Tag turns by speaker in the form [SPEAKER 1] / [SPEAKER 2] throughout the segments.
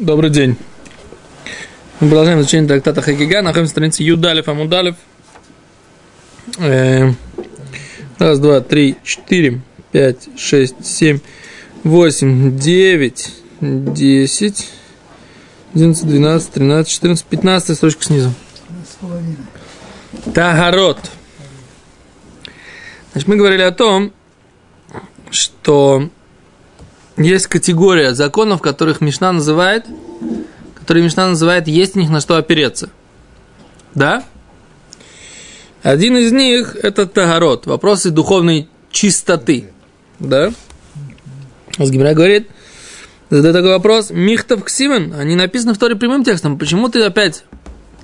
[SPEAKER 1] Добрый день. Мы продолжаем изучение трактата Хагига. Находимся на странице Юдалев Амудалев. Э, раз, два, три, четыре, пять, шесть, семь, восемь, девять, десять, одиннадцать, двенадцать, тринадцать, четырнадцать, пятнадцатая строчка снизу. Тагарот. Значит, мы говорили о том, что есть категория законов, которых Мишна называет, которые Мишна называет «есть в них на что опереться». Да? Один из них – это Тагарот, вопросы духовной чистоты. Да? Асгимра говорит, задает такой вопрос, Михтов Ксимен, они написаны в Торе прямым текстом, почему ты опять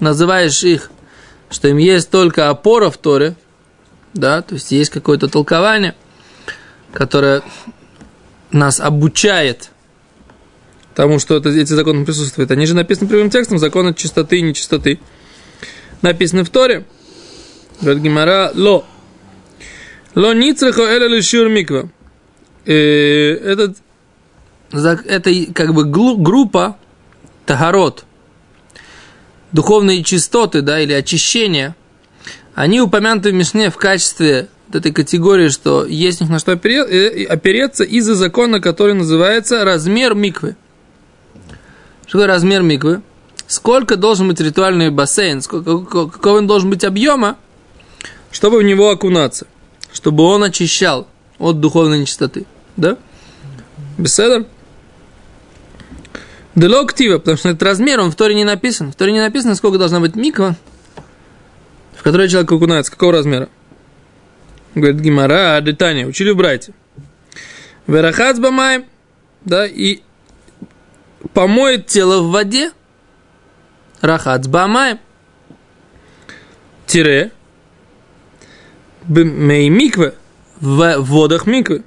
[SPEAKER 1] называешь их, что им есть только опора в Торе, да, то есть есть какое-то толкование, которое нас обучает тому, что это, эти законы присутствуют. Они же написаны прямым текстом, законы чистоты и нечистоты. Написаны в Торе. Говорит Гимара, ло. Ло ницрахо эля лишур миква. Этот, это как бы группа тагород, духовные чистоты, да, или очищения, они упомянуты в Мишне в качестве этой категории, что есть них на что э, опереться из-за закона, который называется размер миквы. Что такое размер миквы? Сколько должен быть ритуальный бассейн, сколько, какого он должен быть объема, чтобы в него окунаться, чтобы он очищал от духовной нечистоты. Да? Беседа? Делоктива, потому что этот размер, он в Торе не написан. В Торе не написано, сколько должна быть миква, в которой человек окунается, какого размера. Говорит Гимара, Детания, учили в брате. Верахац бамай, да, и помоет тело в воде. Рахац бамай. Тире. Мей микве. В водах миквы.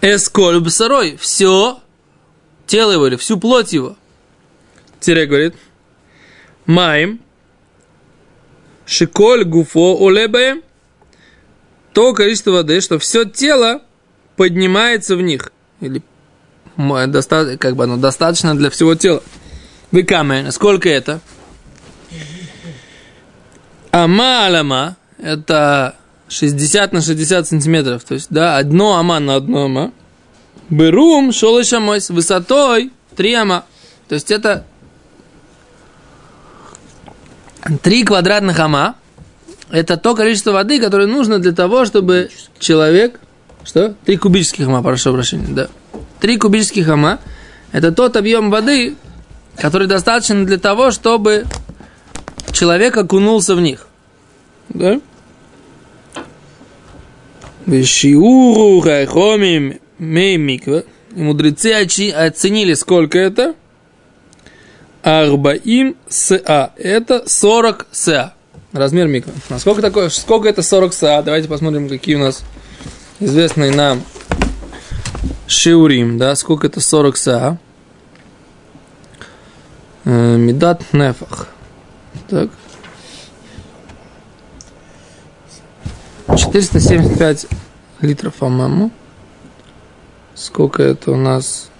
[SPEAKER 1] Эсколь бсарой. Все тело его или всю плоть его. Тире говорит. Маем. Шиколь гуфо олебаем то количество воды, что все тело поднимается в них. Или как бы оно достаточно для всего тела. Выкаме, сколько это? Ама алама, это 60 на 60 сантиметров. То есть, да, одно ама на одно ама. Берум шолышамой с высотой 3 ама. То есть, это 3 квадратных ама это то количество воды, которое нужно для того, чтобы человек... Что? Три кубических ама, прошу прощения, да. Три кубических ама – это тот объем воды, который достаточно для того, чтобы человек окунулся в них. Да? Вишиуру хайхомим меймиква. И мудрецы оценили, сколько это. Арбаим са. Это 40 са. Размер микро. Насколько такое, сколько это 40 са? Давайте посмотрим, какие у нас известные нам шиурим, да, сколько это 40 са. Э, медат нефах. Так. 475 литров, по-моему. Сколько это у нас?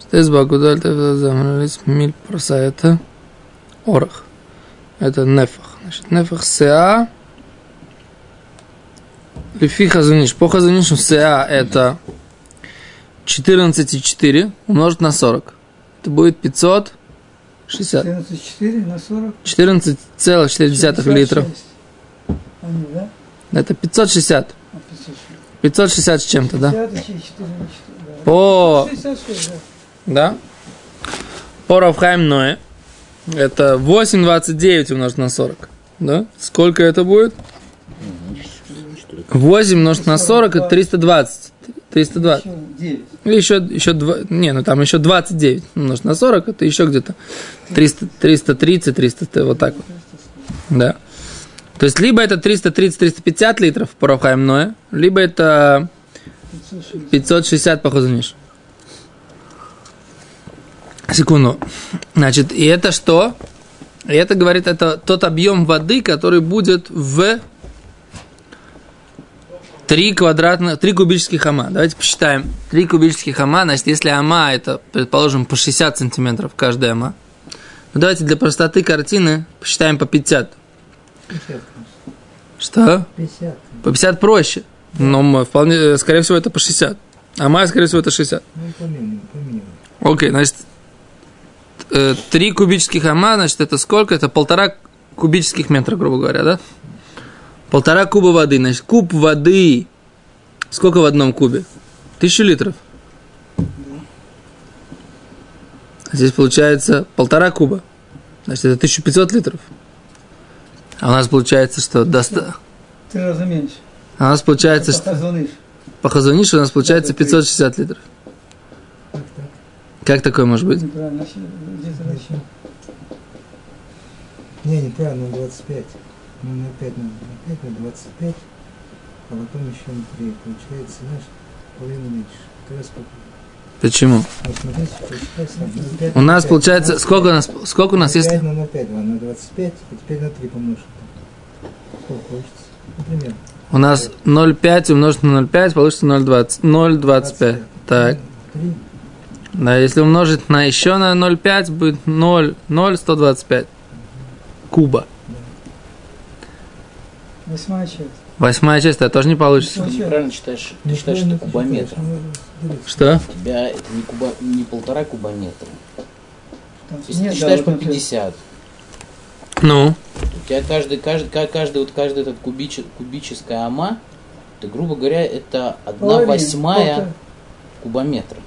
[SPEAKER 1] Здесь Багудаль, миль проса это орах. Это нефах. Значит, нефах сеа. Лифи хазаниш. По хазанишу сеа это 14,4 умножить на 40. Это будет 560. 14,4 на 40? 14,4 литров. Они, да? Это 560. 560 с чем-то, да? 54, По... 66, да. да? По Равхайм Ное это 8,29 умножить на 40. Да? Сколько это будет? 8 умножить на 40 это 320. 320. Или еще, еще 2, не, ну там еще 29 умножить на 40, это еще где-то 300, 330, 300, вот так вот. Да. То есть, либо это 330-350 литров по Равхайм либо это 560 по Хозуниш. Секунду. Значит, и это что? И это говорит, это тот объем воды, который будет в 3 квадратных, 3 кубических ама. Давайте посчитаем. 3 кубических ама, значит, если ама это, предположим, по 60 сантиметров каждая ама. Ну, давайте для простоты картины посчитаем по 50.
[SPEAKER 2] 50.
[SPEAKER 1] Что?
[SPEAKER 2] 50.
[SPEAKER 1] По 50 проще. Но мы вполне, э, скорее всего, это по 60. Ама, скорее всего, это 60.
[SPEAKER 2] Ну, по минимуму, по минимуму.
[SPEAKER 1] Окей, значит, 3 кубических ама, значит, это сколько? Это полтора кубических метра, грубо говоря, да? Полтора куба воды. Значит, куб воды. Сколько в одном кубе? Тысячу литров. Здесь получается полтора куба. Значит, это 1500 литров. А у нас получается, что доста...
[SPEAKER 3] Три раза меньше.
[SPEAKER 1] А у нас получается, что по Хазунишу у нас получается 560 литров. Как такое может быть?
[SPEAKER 3] Неправильно.
[SPEAKER 2] Не, неправильно, 25. Ну, на 5, на 5, на 25. А потом еще на 3. Получается, знаешь, половину меньше. Как раз?
[SPEAKER 1] Почему?
[SPEAKER 2] Ну. Ну,
[SPEAKER 1] У
[SPEAKER 2] на
[SPEAKER 1] нас получается, сколько у нас, сколько у нас,
[SPEAKER 2] 5
[SPEAKER 1] если...
[SPEAKER 2] на 0,5, ладно, на 25, и теперь на 3 помножим. Сколько получится? Например.
[SPEAKER 1] У нас 0,5 умножить на 0,5 получится 0,20. 0,25. Так.
[SPEAKER 2] 3.
[SPEAKER 1] Да, если умножить на еще на 0,5 будет 0, 0, 125 куба.
[SPEAKER 3] Восьмая часть.
[SPEAKER 1] Восьмая часть, это тоже не получится.
[SPEAKER 4] Ты неправильно читаешь, ты считаешь, что кубометр.
[SPEAKER 1] Что?
[SPEAKER 4] У тебя это не, куба, не полтора кубометра. Если
[SPEAKER 3] нет,
[SPEAKER 4] ты считаешь
[SPEAKER 3] да,
[SPEAKER 4] по
[SPEAKER 3] вот это-
[SPEAKER 4] 50,
[SPEAKER 1] Ну,
[SPEAKER 4] у тебя каждый, каждый, ка- каждый, вот каждый этот кубич, кубическая ама, это, грубо говоря, это одна
[SPEAKER 3] Половина,
[SPEAKER 4] восьмая
[SPEAKER 3] полтора.
[SPEAKER 4] кубометра.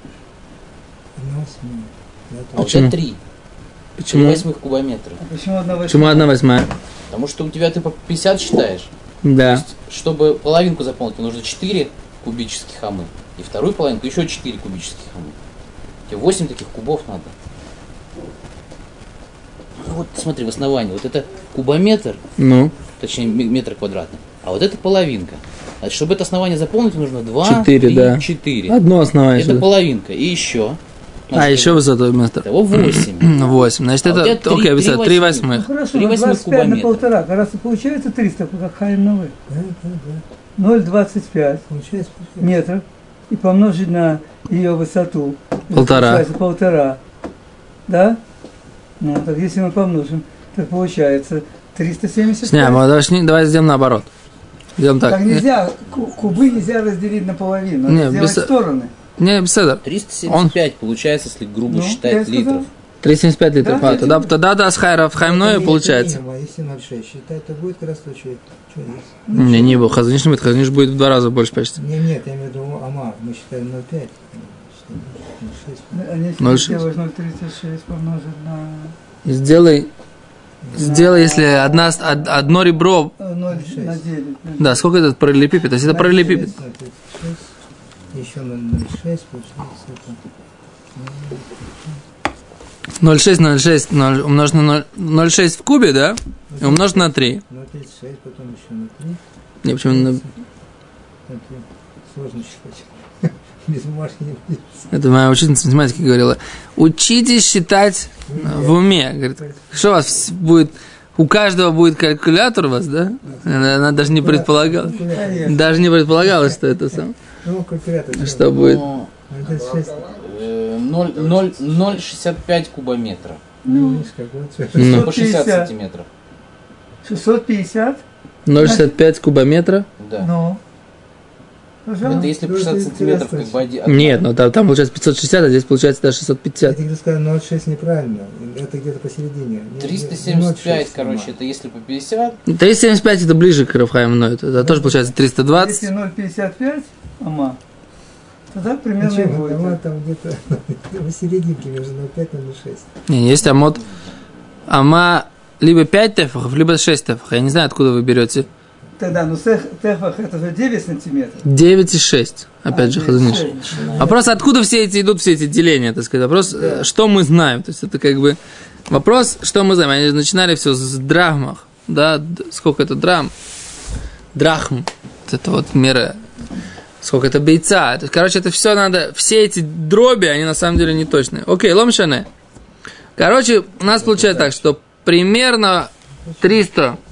[SPEAKER 4] А
[SPEAKER 2] то
[SPEAKER 4] у тебя
[SPEAKER 1] Почему?
[SPEAKER 4] три. Три
[SPEAKER 1] почему?
[SPEAKER 4] восьмых кубометра.
[SPEAKER 3] А Почему одна восьмая?
[SPEAKER 1] Почему одна восьмая?
[SPEAKER 4] Потому что у тебя ты по 50 считаешь.
[SPEAKER 1] Да.
[SPEAKER 4] Чтобы половинку заполнить, тебе нужно 4 кубических амы. И вторую половинку еще 4 кубических амы. Тебе 8 таких кубов надо. Ну Вот смотри, в основании. Вот это кубометр,
[SPEAKER 1] Ну,
[SPEAKER 4] точнее метр квадратный. А вот это половинка. Значит, чтобы это основание заполнить, нужно 2,
[SPEAKER 1] Четыре,
[SPEAKER 4] 3,
[SPEAKER 1] да.
[SPEAKER 4] 4.
[SPEAKER 1] одно основание
[SPEAKER 4] Это
[SPEAKER 1] сюда.
[SPEAKER 4] половинка. И еще.
[SPEAKER 1] А, еще высоту вместо.
[SPEAKER 4] Того 8.
[SPEAKER 1] 8. Значит,
[SPEAKER 4] А
[SPEAKER 1] это, окей, обязательно. Три
[SPEAKER 4] восьмых.
[SPEAKER 3] Ну
[SPEAKER 1] восьмых.
[SPEAKER 3] хорошо,
[SPEAKER 4] Три
[SPEAKER 3] на
[SPEAKER 4] восьмых
[SPEAKER 3] 25 на
[SPEAKER 4] кубометра.
[SPEAKER 3] полтора. Как раз и получается 300, как Хайм Новый.
[SPEAKER 2] Да, да, да.
[SPEAKER 3] 0,25
[SPEAKER 2] Получается,
[SPEAKER 3] метров и помножить на ее высоту.
[SPEAKER 1] Полтора.
[SPEAKER 3] Получается полтора. Да? Ну, так если мы помножим, так получается 375.
[SPEAKER 1] Не, мы давай, давай сделаем наоборот. Сделаем так.
[SPEAKER 3] Так нельзя, ку- кубы нельзя разделить наполовину,
[SPEAKER 1] Не,
[SPEAKER 3] надо сделать
[SPEAKER 1] без-
[SPEAKER 3] стороны.
[SPEAKER 1] Не, беседа.
[SPEAKER 4] 375 получается, если грубо
[SPEAKER 3] Ну,
[SPEAKER 4] считать
[SPEAKER 3] сказал.
[SPEAKER 4] литров.
[SPEAKER 1] 375 литров.
[SPEAKER 3] Да,
[SPEAKER 1] А, тогда, тогда да, с хайра в хаймное
[SPEAKER 2] Это
[SPEAKER 1] получается.
[SPEAKER 2] минимум, а если 0,6 считать, то будет как раз то, есть.
[SPEAKER 1] Не, не был. Хазаниш не будет. Хазаниш будет в два раза больше почти.
[SPEAKER 2] Не, нет, я имею в виду АМА, мы считаем 0,5. Считаем 0,6.
[SPEAKER 3] Они если
[SPEAKER 1] 0,6.
[SPEAKER 3] сделаешь 0,36 помножить на
[SPEAKER 1] Сделай, сделай, если одна, одно ребро,
[SPEAKER 3] э, 0
[SPEAKER 2] 0,6.
[SPEAKER 3] на 9.
[SPEAKER 1] да, сколько этот параллелепипед? Если это параллелепипед,
[SPEAKER 2] 0,36, Еще на 0,6 получается это.
[SPEAKER 1] 0,6, 0,6 0, умножить на 0, 0,6 в кубе, да? И умножить на 3.
[SPEAKER 2] 0,36, потом еще на 3.
[SPEAKER 1] Не, почему на-
[SPEAKER 2] Это сложно считать. Без бумажки не будет.
[SPEAKER 1] Это моя учительница математики говорила. Учитесь считать в уме. Говорит, что у вас будет, у каждого будет калькулятор у вас, да? Она, она даже не предполагала.
[SPEAKER 3] Конечно.
[SPEAKER 1] Даже не предполагала, что это сам.
[SPEAKER 2] Ну, калькулятор.
[SPEAKER 1] Что будет?
[SPEAKER 4] Ну,
[SPEAKER 2] 0,36.
[SPEAKER 4] э, 0 0 0,65 кубометра.
[SPEAKER 2] Ну, видишь, как вот.
[SPEAKER 1] Ну.
[SPEAKER 4] По 60
[SPEAKER 3] 650.
[SPEAKER 4] сантиметров.
[SPEAKER 3] 650?
[SPEAKER 1] 0,65 кубометра.
[SPEAKER 4] Да.
[SPEAKER 3] Ну. Пожалуйста.
[SPEAKER 4] Это если по
[SPEAKER 2] Ну, это
[SPEAKER 4] 60 сантиметров как бы один.
[SPEAKER 1] Нет, ну там, там получается 560, а здесь получается даже
[SPEAKER 2] Я
[SPEAKER 1] 650.
[SPEAKER 2] тебе сказал, 0,6 неправильно. Это где-то посередине. Не- не- не
[SPEAKER 4] 375,
[SPEAKER 2] 0,6
[SPEAKER 4] короче, это если по 50,
[SPEAKER 1] 375 это ближе к Рафхайму, это, это тоже получается
[SPEAKER 3] Если
[SPEAKER 1] 320.
[SPEAKER 3] 0,55 ама, тогда примерно и
[SPEAKER 2] Ничего,
[SPEAKER 3] будет.
[SPEAKER 2] АМА там где-то посерединке между 0,5 и 0,6.
[SPEAKER 1] Не, есть амод. Ама либо 5 тефахов, либо 6 тефахов. Я не знаю, откуда вы берете.
[SPEAKER 3] Тогда, ну техвах это же 9 сантиметров.
[SPEAKER 1] 9 и 6. Опять
[SPEAKER 3] А,
[SPEAKER 1] же,
[SPEAKER 3] 9 и
[SPEAKER 1] Хазуниш.
[SPEAKER 3] 6.
[SPEAKER 1] Вопрос, откуда все эти идут, все эти деления, так сказать. Вопрос, э, что мы знаем. То есть это как бы вопрос, что мы знаем. Они начинали все с драхмах. Да, сколько это драм? Драхм. Это вот мера. Сколько это бейца. То есть, короче, это все надо. Все эти дроби, они на самом деле не точные. Окей, ломшане. Короче, у нас получается так, что примерно 300, от три-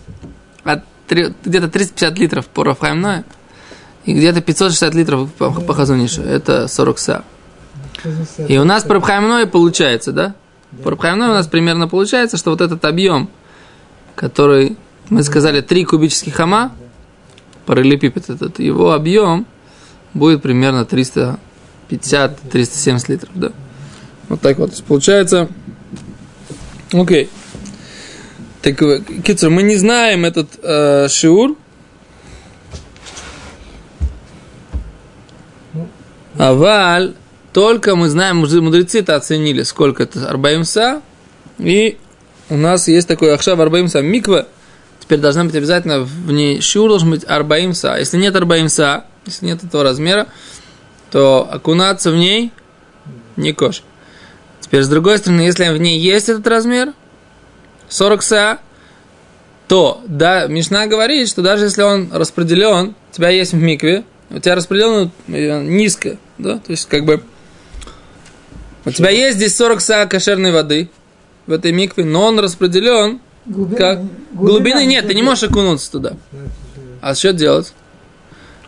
[SPEAKER 1] где-то 350 литров по Рафхаймное и где-то 560 литров по, по Хазунишу. Это 40 са. И у нас парабхаймной получается, да? Парабхаймной у нас примерно получается, что вот этот объем, который мы сказали 3 кубических хама, параллелепипед этот, его объем будет примерно 350-370 литров, да? Вот так вот. Получается, окей. Так, Кицер, мы не знаем этот э, шиур. Аваль, только мы знаем, мудрецы это оценили, сколько это арбаимса. И у нас есть такой ахшав арбаимса миква. Теперь должна быть обязательно в ней шиур должен быть арбаимса. Если нет арбаимса, если нет этого размера, то окунаться в ней не кош. Теперь, с другой стороны, если в ней есть этот размер, 40 са, то, да, Мишна говорит, что даже если он распределен, у тебя есть в микве, у тебя распределен э, низко, да, то есть как бы у тебя есть здесь 40 са кошерной воды в этой микве, но он распределен
[SPEAKER 3] Глубина,
[SPEAKER 1] как глубины нет, ты не можешь окунуться туда. А что делать?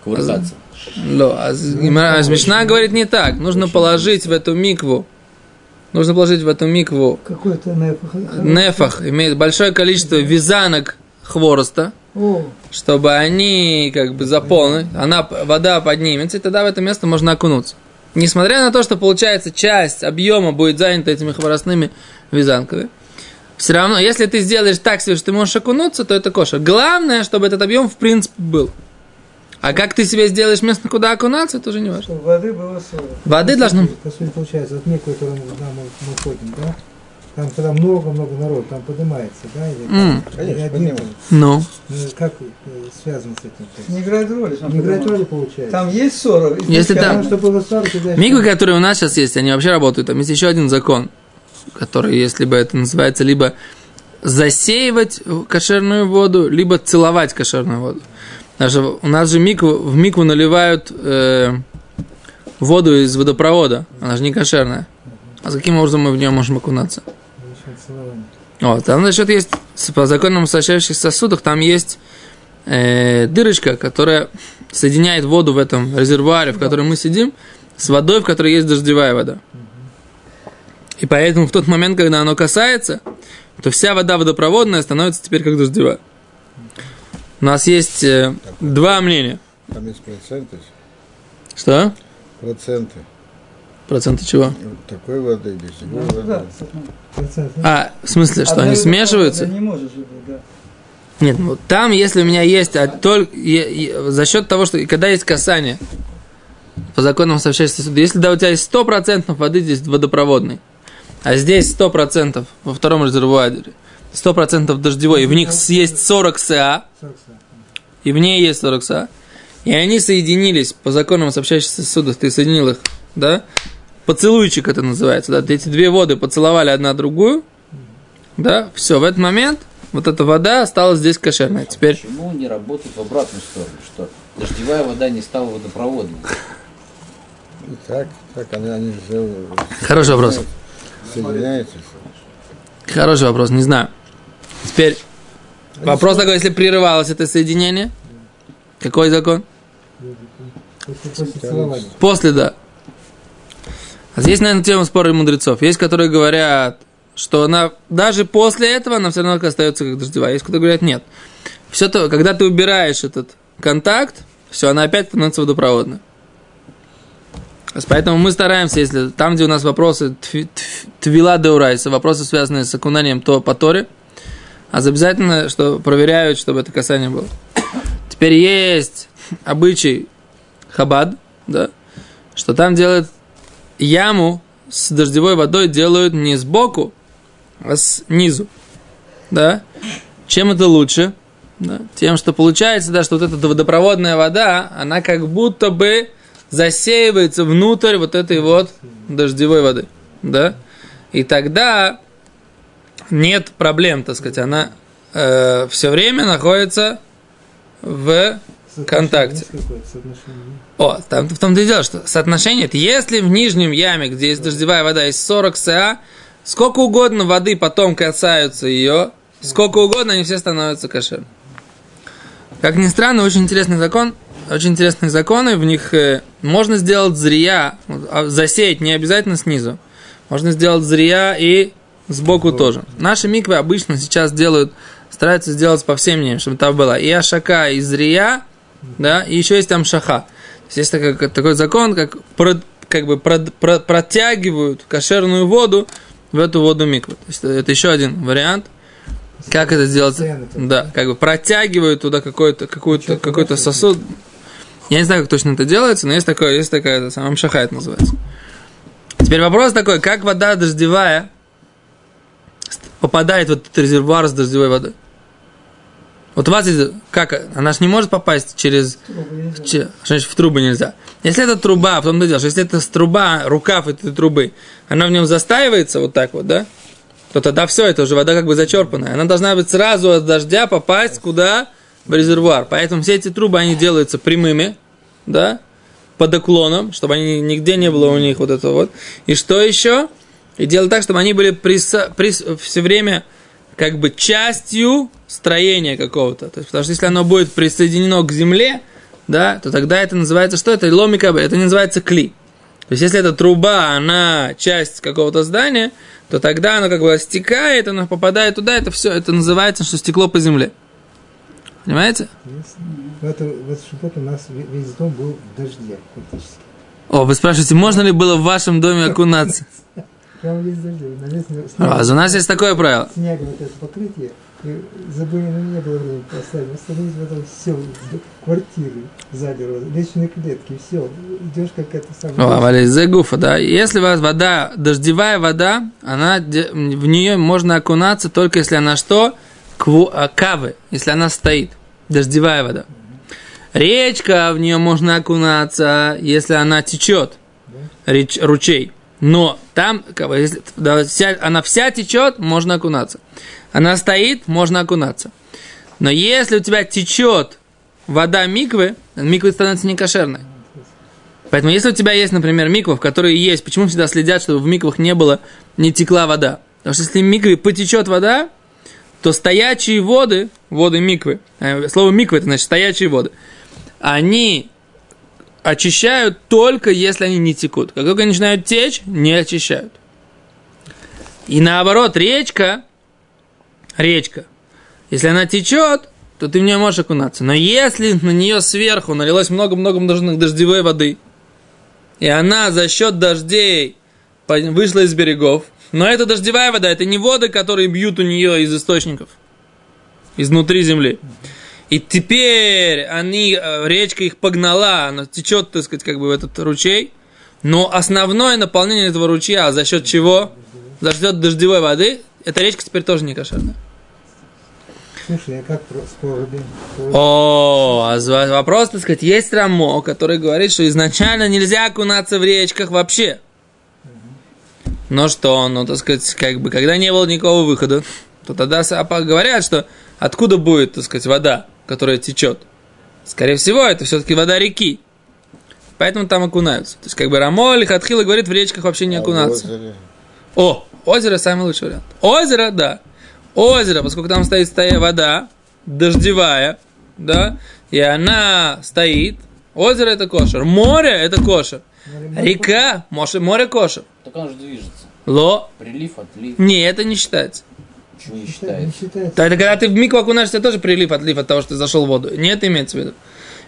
[SPEAKER 4] Кувыркаться.
[SPEAKER 1] Ло, а а Мишна говорит не так. Нужно положить в эту микву, нужно положить в эту микву
[SPEAKER 3] Какой-то нефах.
[SPEAKER 1] нефах, имеет большое количество вязанок хвороста,
[SPEAKER 3] О,
[SPEAKER 1] чтобы они как бы заполнить, она, вода поднимется, и тогда в это место можно окунуться. Несмотря на то, что получается часть объема будет занята этими хворостными вязанками, все равно, если ты сделаешь так себе, что ты можешь окунуться, то это кошер. Главное, чтобы этот объем в принципе был. А как ты себе сделаешь место, куда окунаться, это уже не важно.
[SPEAKER 3] чтобы воды было 40.
[SPEAKER 1] Воды должно...
[SPEAKER 2] По сути, получается, вот некую, которую мы, да, мы, мы ходим, да? Там, когда много-много народу, там поднимается, да? Или,
[SPEAKER 1] М.
[SPEAKER 2] или
[SPEAKER 5] Конечно,
[SPEAKER 2] один,
[SPEAKER 5] поднимается.
[SPEAKER 1] Ну,
[SPEAKER 2] ну, как э, связано с этим? есть?
[SPEAKER 3] Не играет роли.
[SPEAKER 2] Не играет роли, получается.
[SPEAKER 3] Там есть 40.
[SPEAKER 1] Если там-
[SPEAKER 2] Потому что было 40, и дальше-
[SPEAKER 1] Миквы, которые у нас сейчас есть, они вообще работают. Там есть еще один закон, который, если бы это называется, либо засеивать кошерную воду, либо целовать кошерную воду. Даже у нас же микву, в микву наливают э, воду из водопровода, она же не кошерная. А с каким образом мы в нее можем окунаться? Вот, там насчет есть, по законам сочащихся сосудах, там есть э, дырочка, которая соединяет воду в этом резервуаре, в котором мы сидим, с водой, в которой есть дождевая вода. И поэтому в тот момент, когда оно касается, то вся вода водопроводная становится теперь как дождевая. У нас есть э, два мнения.
[SPEAKER 5] Там есть проценты.
[SPEAKER 1] Что?
[SPEAKER 5] Проценты.
[SPEAKER 1] Проценты чего?
[SPEAKER 5] Такой воды,
[SPEAKER 3] Ну, да,
[SPEAKER 5] воды.
[SPEAKER 2] Да?
[SPEAKER 1] А, в смысле, что
[SPEAKER 3] Одна
[SPEAKER 1] они смешиваются?
[SPEAKER 3] Не можешь да.
[SPEAKER 1] Нет, ну там, если у меня есть, а только е- е- за счет того, что когда есть касание, по законам сообщающихся суда, если да, у тебя есть 100% воды здесь водопроводной, а здесь 100% во втором резервуаре, 100% дождевой, и в них есть 40 СА,
[SPEAKER 2] 40 са.
[SPEAKER 1] и в ней есть 40 СА, и они соединились по законам сообщающихся сосудов, ты соединил их, да, поцелуйчик это называется, да, эти две воды поцеловали одна другую, да, все, в этот момент вот эта вода стала здесь кошерной. Теперь
[SPEAKER 4] Почему не работает в обратную сторону? Что дождевая вода не стала водопроводной?
[SPEAKER 5] И так, так, они, они все
[SPEAKER 1] Хороший вопрос.
[SPEAKER 5] соединяются.
[SPEAKER 1] Хороший вопрос, не знаю. Теперь вопрос такой, если прерывалось это соединение, какой закон?
[SPEAKER 2] После,
[SPEAKER 1] да. А здесь, наверное, тема спора мудрецов. Есть, которые говорят, что она даже после этого она все равно остается как дождевая. Есть, которые говорят, нет. Все то, когда ты убираешь этот контакт, все, она опять становится водопроводной. Поэтому мы стараемся, если там, где у нас вопросы тви- тв- твила де урайса, вопросы, связанные с окунанием, то по Торе, а обязательно, что проверяют, чтобы это касание было. Теперь есть обычай хабад, да, что там делают яму с дождевой водой делают не сбоку, а снизу, да. Чем это лучше? Да? Тем, что получается, да, что вот эта водопроводная вода, она как будто бы засеивается внутрь вот этой вот дождевой воды, да. И тогда нет проблем, так сказать, она все время находится в Контакте. о, там в том-то и дело, что соотношение, это если в нижнем яме, где есть дождевая вода, есть 40 СА, сколько угодно воды потом касаются ее, сколько угодно они все становятся кошерными. Как ни странно, очень интересный закон. очень интересные законы, в них э, можно сделать вот, а засеять не обязательно снизу. Можно сделать зрия и сбоку тоже. Наши миквы обычно сейчас делают, стараются сделать по всем мнениям, чтобы там было и ашака, и зрия, да, и еще есть там шаха. То есть есть такой, такой закон, как, как бы про- про- протягивают кошерную воду в эту воду миквы. То есть это еще один вариант. Как это сделать? Да, как бы протягивают туда какой-то какой-то
[SPEAKER 2] Чё-то
[SPEAKER 1] какой-то
[SPEAKER 2] дальше
[SPEAKER 1] сосуд. Я не знаю, как точно это делается, но есть такое, есть такая, это самая шаха это называется. Теперь вопрос такой, как вода дождевая попадает в этот резервуар с дождевой водой? Вот у вас есть, как, она же не может попасть через, че- значит в трубы нельзя? Если это труба, в том-то дело, что если это труба, рукав этой трубы, она в нем застаивается вот так вот, да? То тогда все, это уже вода как бы зачерпанная. Она должна быть сразу от дождя попасть куда? В резервуар. Поэтому все эти трубы, они делаются прямыми, да? Под уклоном, чтобы они нигде не было у них вот этого вот. И что еще? И делать так, чтобы они были приса- прис- все время как бы частью строения какого-то. То есть, потому что если оно будет присоединено к земле, да, то тогда это называется что? Это ломика, это не называется кли. То есть, если эта труба, она часть какого-то здания, то тогда оно как бы стекает, оно попадает туда, это все, это называется, что стекло по земле. Понимаете?
[SPEAKER 2] В эту, в эту субботу у нас ве- весь дом был в дожде практически.
[SPEAKER 1] О, вы спрашиваете, можно ли было в вашем доме окунаться?
[SPEAKER 2] Прямо весь
[SPEAKER 1] А, у нас есть такое правило.
[SPEAKER 2] снегом вот это покрытие. И забыли, ну не было времени поставить. Остановились в этом все, квартиры залило, личные клетки, все. Идешь как это самое.
[SPEAKER 1] О, Валя, из гуфа, да. Если у вас вода, дождевая вода, она, в нее можно окунаться только если она что? Кву, а, кавы, если она стоит. Дождевая вода. Речка, в нее можно окунаться, если она течет. Реч, ручей. Но там, да, вся, она вся течет, можно окунаться. Она стоит, можно окунаться. Но если у тебя течет вода миквы, миквы становится некошерной. Поэтому, если у тебя есть, например, миква, в которой есть, почему всегда следят, чтобы в миквах не было, не текла вода? Потому что если в микве потечет вода, то стоячие воды, воды миквы, э, слово миквы это значит стоячие воды, они очищают только если они не текут. Как только они начинают течь, не очищают. И наоборот, речка, речка, если она течет, то ты в нее можешь окунаться. Но если на нее сверху налилось много-много дождевой воды, и она за счет дождей вышла из берегов, но это дождевая вода, это не воды, которые бьют у нее из источников, изнутри земли. И теперь они, э, речка их погнала, она течет, так сказать, как бы в этот ручей, но основное наполнение этого ручья за счет чего? За счет дождевой воды, эта речка теперь тоже не кошерная.
[SPEAKER 2] Слушай, а как с?
[SPEAKER 1] О, а вопрос, так сказать, есть Рамо, который говорит, что изначально нельзя окунаться в речках вообще. Но что, ну, так сказать, как бы, когда не было никакого выхода, то тогда говорят, что откуда будет, так сказать, вода, которая течет. Скорее всего, это все-таки вода реки. Поэтому там окунаются. То есть, как бы Рамо или Хатхила говорит, в речках вообще не
[SPEAKER 5] А
[SPEAKER 1] окунаться.
[SPEAKER 5] озере?
[SPEAKER 1] О, озеро самый лучший вариант. Озеро, да. Озеро, поскольку там стоит стоя вода, дождевая, да, и она стоит. Озеро это кошер. Море это кошер. Река, море, море кошер.
[SPEAKER 4] Так он же движется.
[SPEAKER 1] Ло.
[SPEAKER 4] Прилив, отлив.
[SPEAKER 1] Не, это не считается.
[SPEAKER 4] Не
[SPEAKER 2] Не
[SPEAKER 4] считается.
[SPEAKER 2] считается.
[SPEAKER 1] То это когда ты в мику окунаешься, тоже прилив, отлив от того, что ты зашел в воду. Нет, имеется в виду.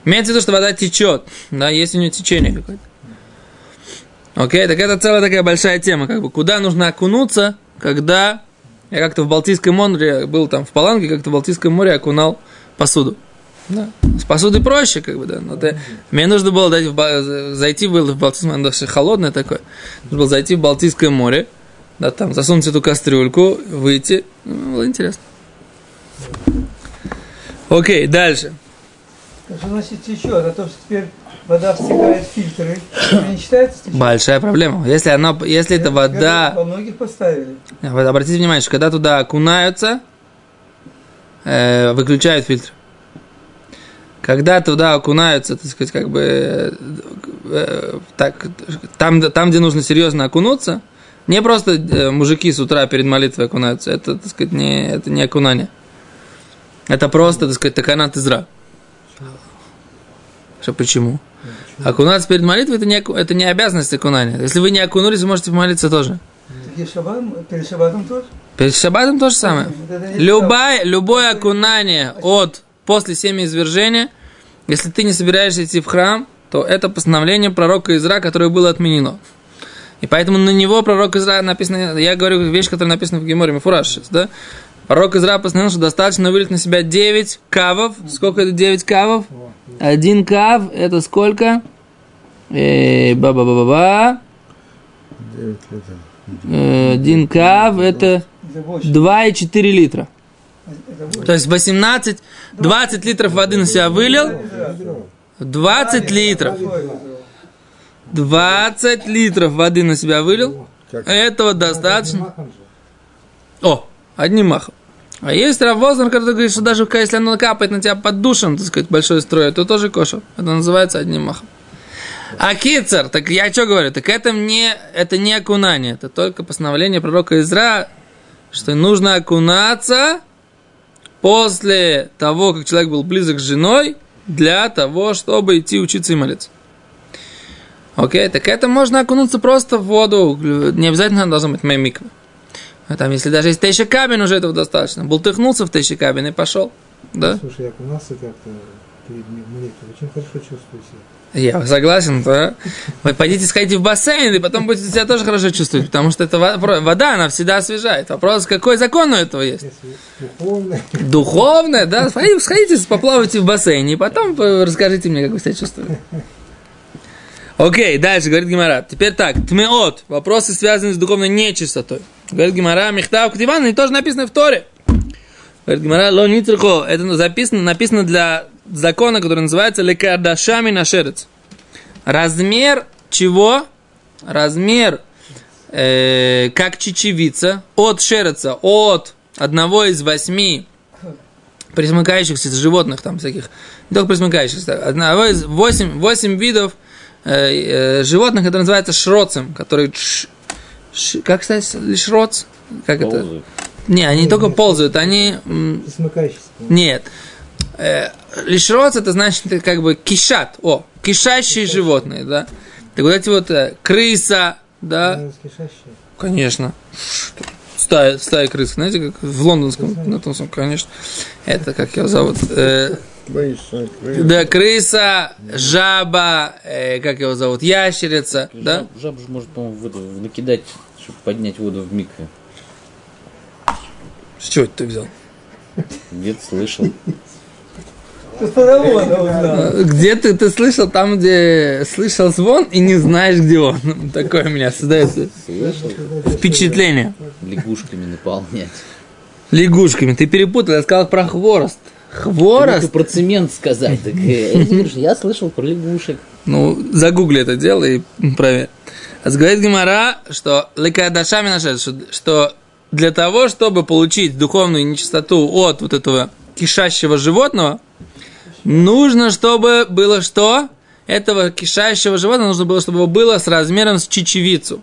[SPEAKER 1] Имеется в виду, что вода течет. Да, есть у нее течение какое-то. Окей, так это целая такая большая тема, как бы, куда нужно окунуться, когда я как-то в Балтийском море был там в Паланге, как-то в Балтийском море окунал посуду. Да. С посудой проще, как бы, да. Но ты- мне нужно было дать в зайти было в Балтийское море, холодное такое. Нужно было зайти в Балтийское море, да, там засунуть эту кастрюльку, выйти. Ну, было интересно. Окей, дальше.
[SPEAKER 3] Что значит течет, а то, что теперь вода встекает в фильтры, это не считается?
[SPEAKER 1] Большая проблема. Если она, если это вода,
[SPEAKER 3] Во многих поставили.
[SPEAKER 1] Обратите внимание, что когда туда окунаются, э, выключают фильтр. Когда туда окунаются, так сказать, как бы э, э, так, там, там, где нужно серьезно окунуться, не просто э, мужики с утра перед молитвой окунаются, это, так сказать, не, это не окунание. Это просто, так сказать, таканат изра. Что почему? Окунаться перед молитвой это не, это не обязанность окунания. Если вы не окунулись, вы можете помолиться тоже.
[SPEAKER 3] Перед шаббатом тоже?
[SPEAKER 1] Перед шаббатом то же самое. Любое, любое окунание от после семяизвержения, если ты не собираешься идти в храм, то это постановление пророка Изра, которое было отменено. И поэтому на него пророк Изра написано, я говорю вещь, которая написана в Геморе сейчас, да? Пророк Изра постановил, что достаточно вылить на себя 9 кавов. Сколько это 9 кавов? Один кав, это сколько? Э, Ба-ба-ба-ба-ба.
[SPEAKER 5] 9 литров.
[SPEAKER 1] Э, Один кав, это
[SPEAKER 3] Это больше.
[SPEAKER 1] 2,4 литра. То есть 18, 20 литров воды на себя вылил, 20 литров. 20 литров воды на себя вылил,
[SPEAKER 5] Как?
[SPEAKER 1] этого достаточно. О, одним махом. А есть Равозан, который говорит, что даже если оно капает на тебя под душем, так сказать, большой строй, то тоже кошер. Это называется одним махом. А кицер, так я что говорю, так это не, это не окунание, это только постановление пророка Изра, что нужно окунаться после того, как человек был близок с женой, для того, чтобы идти учиться и молиться. Окей, так это можно окунуться просто в воду, не обязательно должно быть мемиква. А там, если даже есть тейши кабин, уже этого достаточно. Бултыхнулся в тейши кабин и пошел. Да?
[SPEAKER 2] Слушай, я окунался как-то перед молитвой. Очень хорошо чувствую себя.
[SPEAKER 1] Я согласен, да. Вы пойдите сходите в бассейн, и потом будете себя тоже хорошо чувствовать, потому что это во- вода, она всегда освежает. Вопрос, какой закон у этого есть?
[SPEAKER 2] Если духовно,
[SPEAKER 1] Духовное, да? Сходите, сходите, поплавайте в бассейне, и потом расскажите мне, как вы себя чувствуете. Окей, дальше, говорит Гимара. Теперь так, тмеот, вопросы, связанные с духовной нечистотой. Говорит Гимара, Михтав Ктиван, и тоже написано в Торе. Говорит Гимара, ло нитрихо, это записано, написано для закона, который называется лекардашами нашерец. Размер чего? Размер э, как чечевица от шереца, от одного из восьми присмыкающихся животных, там всяких, не только присмыкающихся, одного из восемь, восемь видов животных, которые называются шроцем, которые, ш- ш- как сказать, шроц? Как это? Не, они не только ползают, они, нет. Э, лишроц это значит это как бы кишат, о, кишащие животные, да. Так вот эти вот э, крыса, да,
[SPEAKER 2] кишащие.
[SPEAKER 1] Конечно. Стая, стая крыс, знаете, как в лондонском, на том самом, конечно. Это как его зовут? Э,
[SPEAKER 5] Боишься, крыс.
[SPEAKER 1] да, крыса, жаба, э, как его зовут? Ящерица, да?
[SPEAKER 4] Жаб, жаб же может, по-моему, накидать, чтобы поднять воду в микве.
[SPEAKER 1] С чего это ты взял?
[SPEAKER 4] Где-то слышал.
[SPEAKER 3] Ты с паровода узнал.
[SPEAKER 1] Э, Где ты, ты слышал там, где слышал звон и не знаешь, где он? Такое у меня создается
[SPEAKER 4] Слышал.
[SPEAKER 1] впечатление.
[SPEAKER 4] Лягушками наполнять.
[SPEAKER 1] Лягушками. Ты перепутал, я сказал про хворост. Хворост?
[SPEAKER 4] про цемент сказать. Так, э, я слышал про лягушек.
[SPEAKER 1] Ну, загугли это дело и проверь. А говорит Гимара, что лекадашами нашел, что, что для того, чтобы получить духовную нечистоту от вот этого кишащего животного, нужно, чтобы было что? Этого кишащего животного нужно было, чтобы было с размером с чечевицу.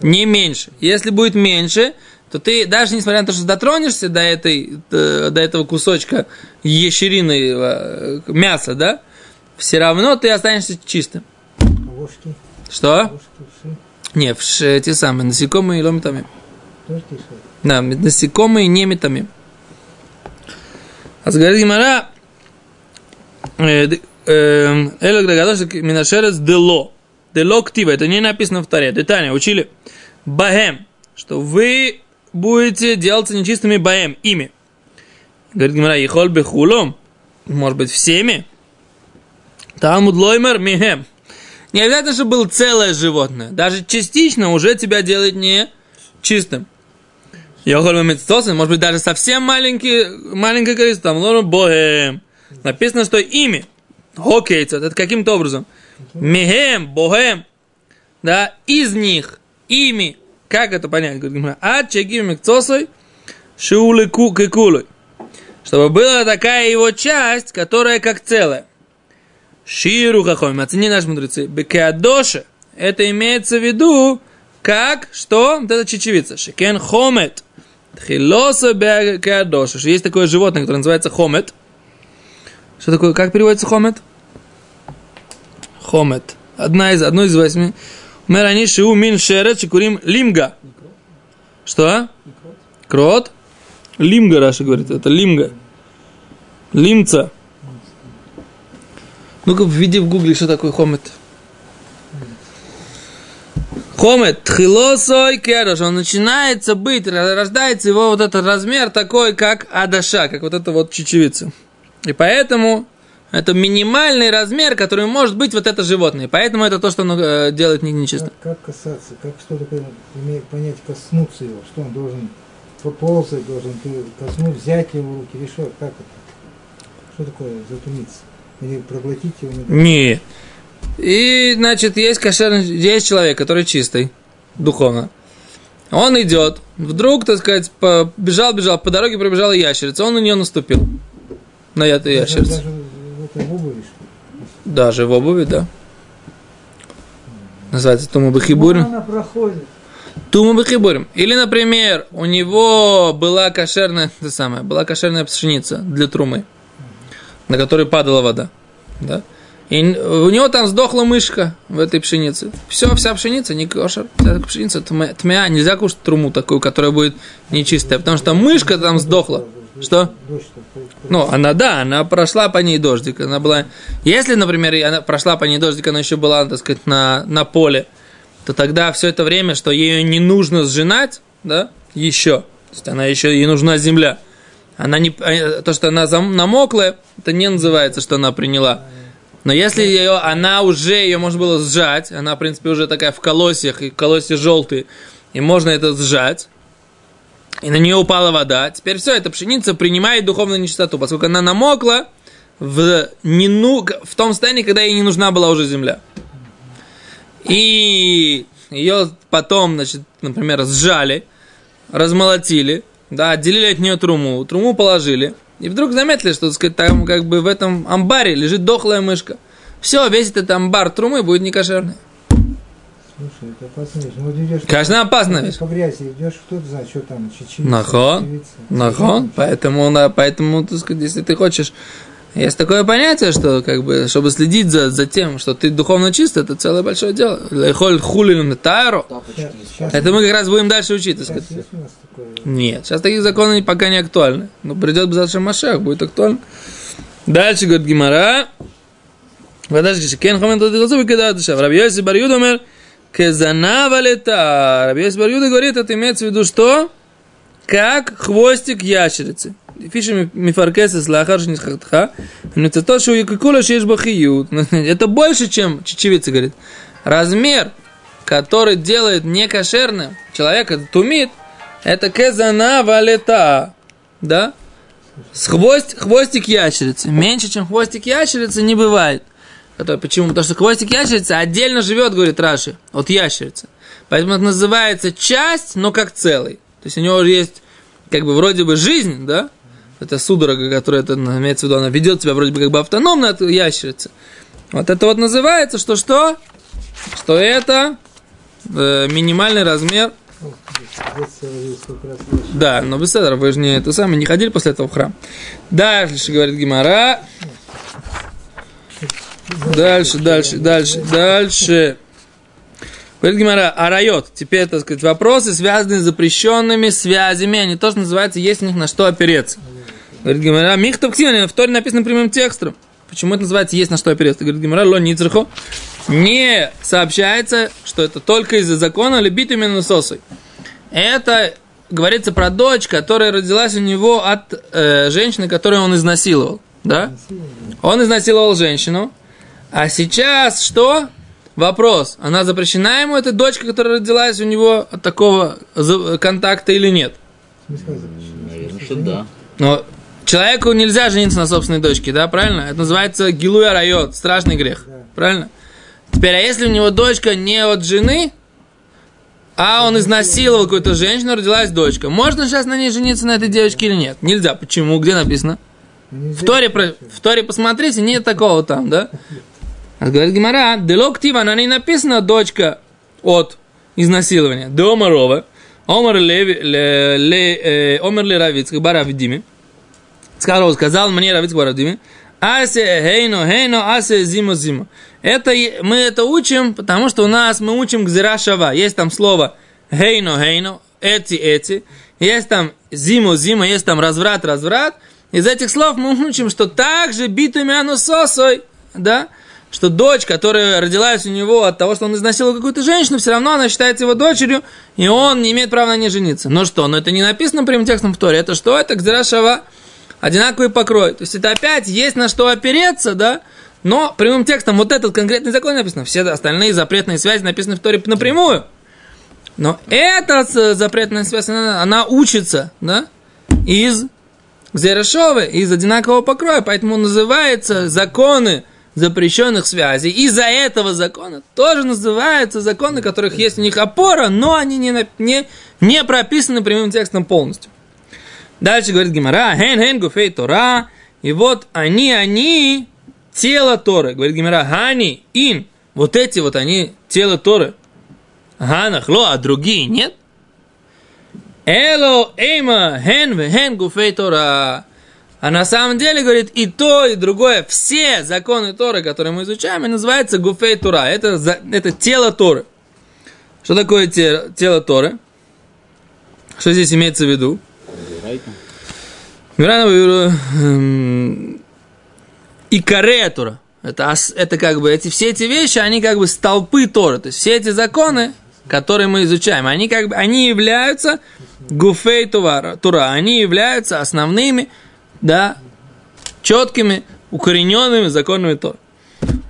[SPEAKER 1] Не меньше. Если будет меньше, то ты даже несмотря на то, что дотронешься до, этой, э, до этого кусочка ящериного э, мяса, да, все равно ты останешься чистым.
[SPEAKER 2] Ложки,
[SPEAKER 1] Что?
[SPEAKER 2] ложки, вши.
[SPEAKER 1] Не, вш, эти самые, насекомые и
[SPEAKER 2] кишат.
[SPEAKER 1] Да, насекомые не метами. А говорит Гимара, э, д- эм, Элок догадался, Минашерец дело. Дело ктива, это не написано в Таре. Детально учили. Бахем, что вы будете делаться нечистыми баем, ими. Говорит Гимара, ехол бехулом, может быть, всеми. Талмуд лоймер михем. Не обязательно, чтобы было целое животное. Даже частично уже тебя делает не чистым. Йохоль мецтосын, может быть, даже совсем маленький, маленькое количество, там, лору богем. Написано, что ими, хокейца, это каким-то образом. Мехем, богем, да, из них, ими, как это понять, говорит а чегим мекцосой, шиулы кекулой. Чтобы была такая его часть, которая как целая. Ширу хахомим, оцени наши мудрецы. Бекеадоше, это имеется в виду, как, что, вот это чечевица. Шекен хомет. Тхилоса бекеадоше. Есть такое животное, которое называется хомет. Что такое, как переводится хомет? Хомет. Одна из, одно из восьми. Мы раньше у мин шерет чекурим лимга. Что? Крот? Лимга, Раша говорит, это лимга. Лимца. Ну-ка, введи в гугле, что такое хомет. Хомет, тхилосой керош, он начинается быть, рождается его вот этот размер такой, как адаша, как вот эта вот чечевица. И поэтому это минимальный размер, который может быть вот это животное. Поэтому это то, что оно э, делает не- нечисто.
[SPEAKER 2] Как, как касаться, как что такое, понять, коснуться его, что он должен поползать, должен ты коснуть, взять его в руки, или что, как это? Что такое затумиться? Или проглотить его не.
[SPEAKER 1] И, значит, есть кошерный, есть человек, который чистый, духовно. Он идет, вдруг, так сказать, бежал, бежал, по дороге пробежала ящерица, он на нее наступил. На эту
[SPEAKER 2] Даже,
[SPEAKER 1] ящерицу.
[SPEAKER 2] Даже в обуви, что ли?
[SPEAKER 1] Даже в обуви, да. Называется Тума Бахибурим.
[SPEAKER 3] Она проходит.
[SPEAKER 1] Тума Бахибурим. Или, например, у него была кошерная, это самое, была кошерная пшеница для трумы, на которой падала вода. Да? И у него там сдохла мышка в этой пшенице. Все, вся пшеница не кошер. Вся пшеница тмя. Нельзя кушать труму такую, которая будет нечистая. Потому что мышка там сдохла. Что? Ну, она, да, она прошла по ней дождик. Она была... Если, например, она прошла по ней дождик, она еще была, так сказать, на, на поле, то тогда все это время, что ее не нужно сжинать, да, еще, то есть она еще, ей нужна земля. Она не, э, то, что она зам- намокла, это не называется, что она приняла. Но если ее, она уже, ее можно было сжать, она, в принципе, уже такая в колосьях, и колосья желтые, и можно это сжать, и на нее упала вода. Теперь все, эта пшеница принимает духовную нечистоту, поскольку она намокла в, не ну, в том состоянии, когда ей не нужна была уже земля. И ее потом, значит, например, сжали, размолотили, да, отделили от нее труму, труму положили, и вдруг заметили, что, так сказать, там как бы в этом амбаре лежит дохлая мышка. Все, весь этот амбар трумы будет некошерный.
[SPEAKER 2] Слушай, это опасная вещь. Ну, вот идешь
[SPEAKER 1] Конечно,
[SPEAKER 2] по-
[SPEAKER 1] опасная вещь.
[SPEAKER 2] По грязи идешь, кто знает, что там, чечевица.
[SPEAKER 1] Нахон.
[SPEAKER 2] чечевица.
[SPEAKER 1] Нахон, поэтому, да, поэтому, так сказать, если ты хочешь, есть такое понятие, что, как бы, чтобы следить за, за тем, что ты духовно чист, это целое большое дело. Лехоль хулин
[SPEAKER 2] щас-
[SPEAKER 1] Это мы как раз будем дальше учить, так сказать.
[SPEAKER 2] нас такое?
[SPEAKER 1] Нет, сейчас такие законы пока не актуальны. Но придет Базар Машах, будет актуально. Дальше говорит Гимара. Подожди, кен хамен тот глазу кидает душа. Раби Йоси бар Юда умер, кезанава лета. Раби Йоси бар Юда говорит, это имеется в виду что? Как хвостик ящерицы. Фиши мифаркеса слахар шнисхатха. Это то, что у якикула шеш бахиют. Это больше, чем чечевица, говорит. Размер, который делает некошерным человека, тумит, это кезана валета. Да? С хвост, хвостик ящерицы. Меньше, чем хвостик ящерицы, не бывает. Это почему? Потому что хвостик ящерицы отдельно живет, говорит Раши, от ящерицы. Поэтому это называется часть, но как целый. То есть у него есть, как бы, вроде бы жизнь, да? Это судорога, которая, это, имеется в виду, она ведет себя вроде бы как бы автономно от ящерицы. Вот это вот называется, что что? Что это э, минимальный размер да, но без этого вы же не это самое, не ходили после этого в храм. Дальше, говорит Гимара. Дальше, дальше, дальше, дальше. Говорит Гимара, арайот. Теперь, так сказать, вопросы, связанные с запрещенными связями, они тоже называются, есть у них на что опереться. Говорит Гимара, михтов ктиван, в Торе написано прямым текстом. Почему это называется есть на что опереться? Говорит Гимара, ло ницрхо. Не сообщается, что это только из-за закона лебит именно сосой. Это говорится про дочь, которая родилась у него от э, женщины, которую он изнасиловал. Да? Он изнасиловал женщину. А сейчас что? Вопрос. Она запрещена ему, эта дочка, которая родилась у него от такого контакта или нет?
[SPEAKER 4] Наверное, что да.
[SPEAKER 1] Но человеку нельзя жениться на собственной дочке, да, правильно? Это называется гилуя райот, страшный грех,
[SPEAKER 2] Да.
[SPEAKER 1] правильно? Теперь, а если у него дочка не от жены, а он изнасиловал какую-то женщину, родилась дочка, можно сейчас на ней жениться на этой девочке или нет? Нельзя. Почему? Где написано? В Торе, в Торе посмотрите, нет такого там, да? А Говорит Гимара, делоктива, на ней написано дочка от изнасилования. До Омарова. Омар Леви, ле, ле, э, Омар Ле Равицкак, Баравидими. Сказал, сказал мне Равицкак Баравидими. Асе хейно, хейно, асе зимо, зимо. Это, мы это учим, потому что у нас мы учим гзира шава. Есть там слово гейно, гейно, эти, эти. Есть там зиму, зима, есть там разврат, разврат. Из этих слов мы учим, что также битуми оно сосой, да, что дочь, которая родилась у него от того, что он изнасиловал какую-то женщину, все равно она считается его дочерью, и он не имеет права на ней жениться. Ну что, но это не написано прямым текстом в Торе. Это что? Это гзира шава. Одинаковый покрой. То есть это опять есть на что опереться, да, но прямым текстом вот этот конкретный закон написано. Все остальные запретные связи написаны в Торе напрямую. Но эта запретная связь, она, она учится, да, из Гзерешовы, из одинакового покроя, поэтому называется законы запрещенных связей. Из-за этого закона тоже называются законы, у которых есть у них опора, но они не, не, не прописаны прямым текстом полностью. Дальше говорит Гимара, хен хен гуфей Тора, и вот они, они, тело Торы. Говорит Гимара, хани, ин, вот эти вот они, тело Торы. Ганахло, а другие нет? Эло, эйма, хен, хен, гуфей Тора. А на самом деле, говорит, и то, и другое, все законы Торы, которые мы изучаем, и называется гуфей Тора. Это, это тело Торы. Что такое те- тело Торы? Что здесь имеется в виду? Эм, и Карея Тора. Это, это как бы эти, все эти вещи, они как бы столпы Торы. То есть все эти законы, которые мы изучаем, они как бы, они являются гуфей Тура. Они являются основными, да, четкими, укорененными законами Торы.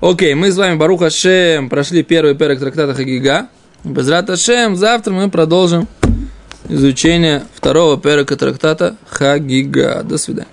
[SPEAKER 1] Окей, мы с вами, Баруха Шем, прошли первый перек трактата Хагига. Без Шем, завтра мы продолжим изучение второго перека трактата Хагига. До свидания.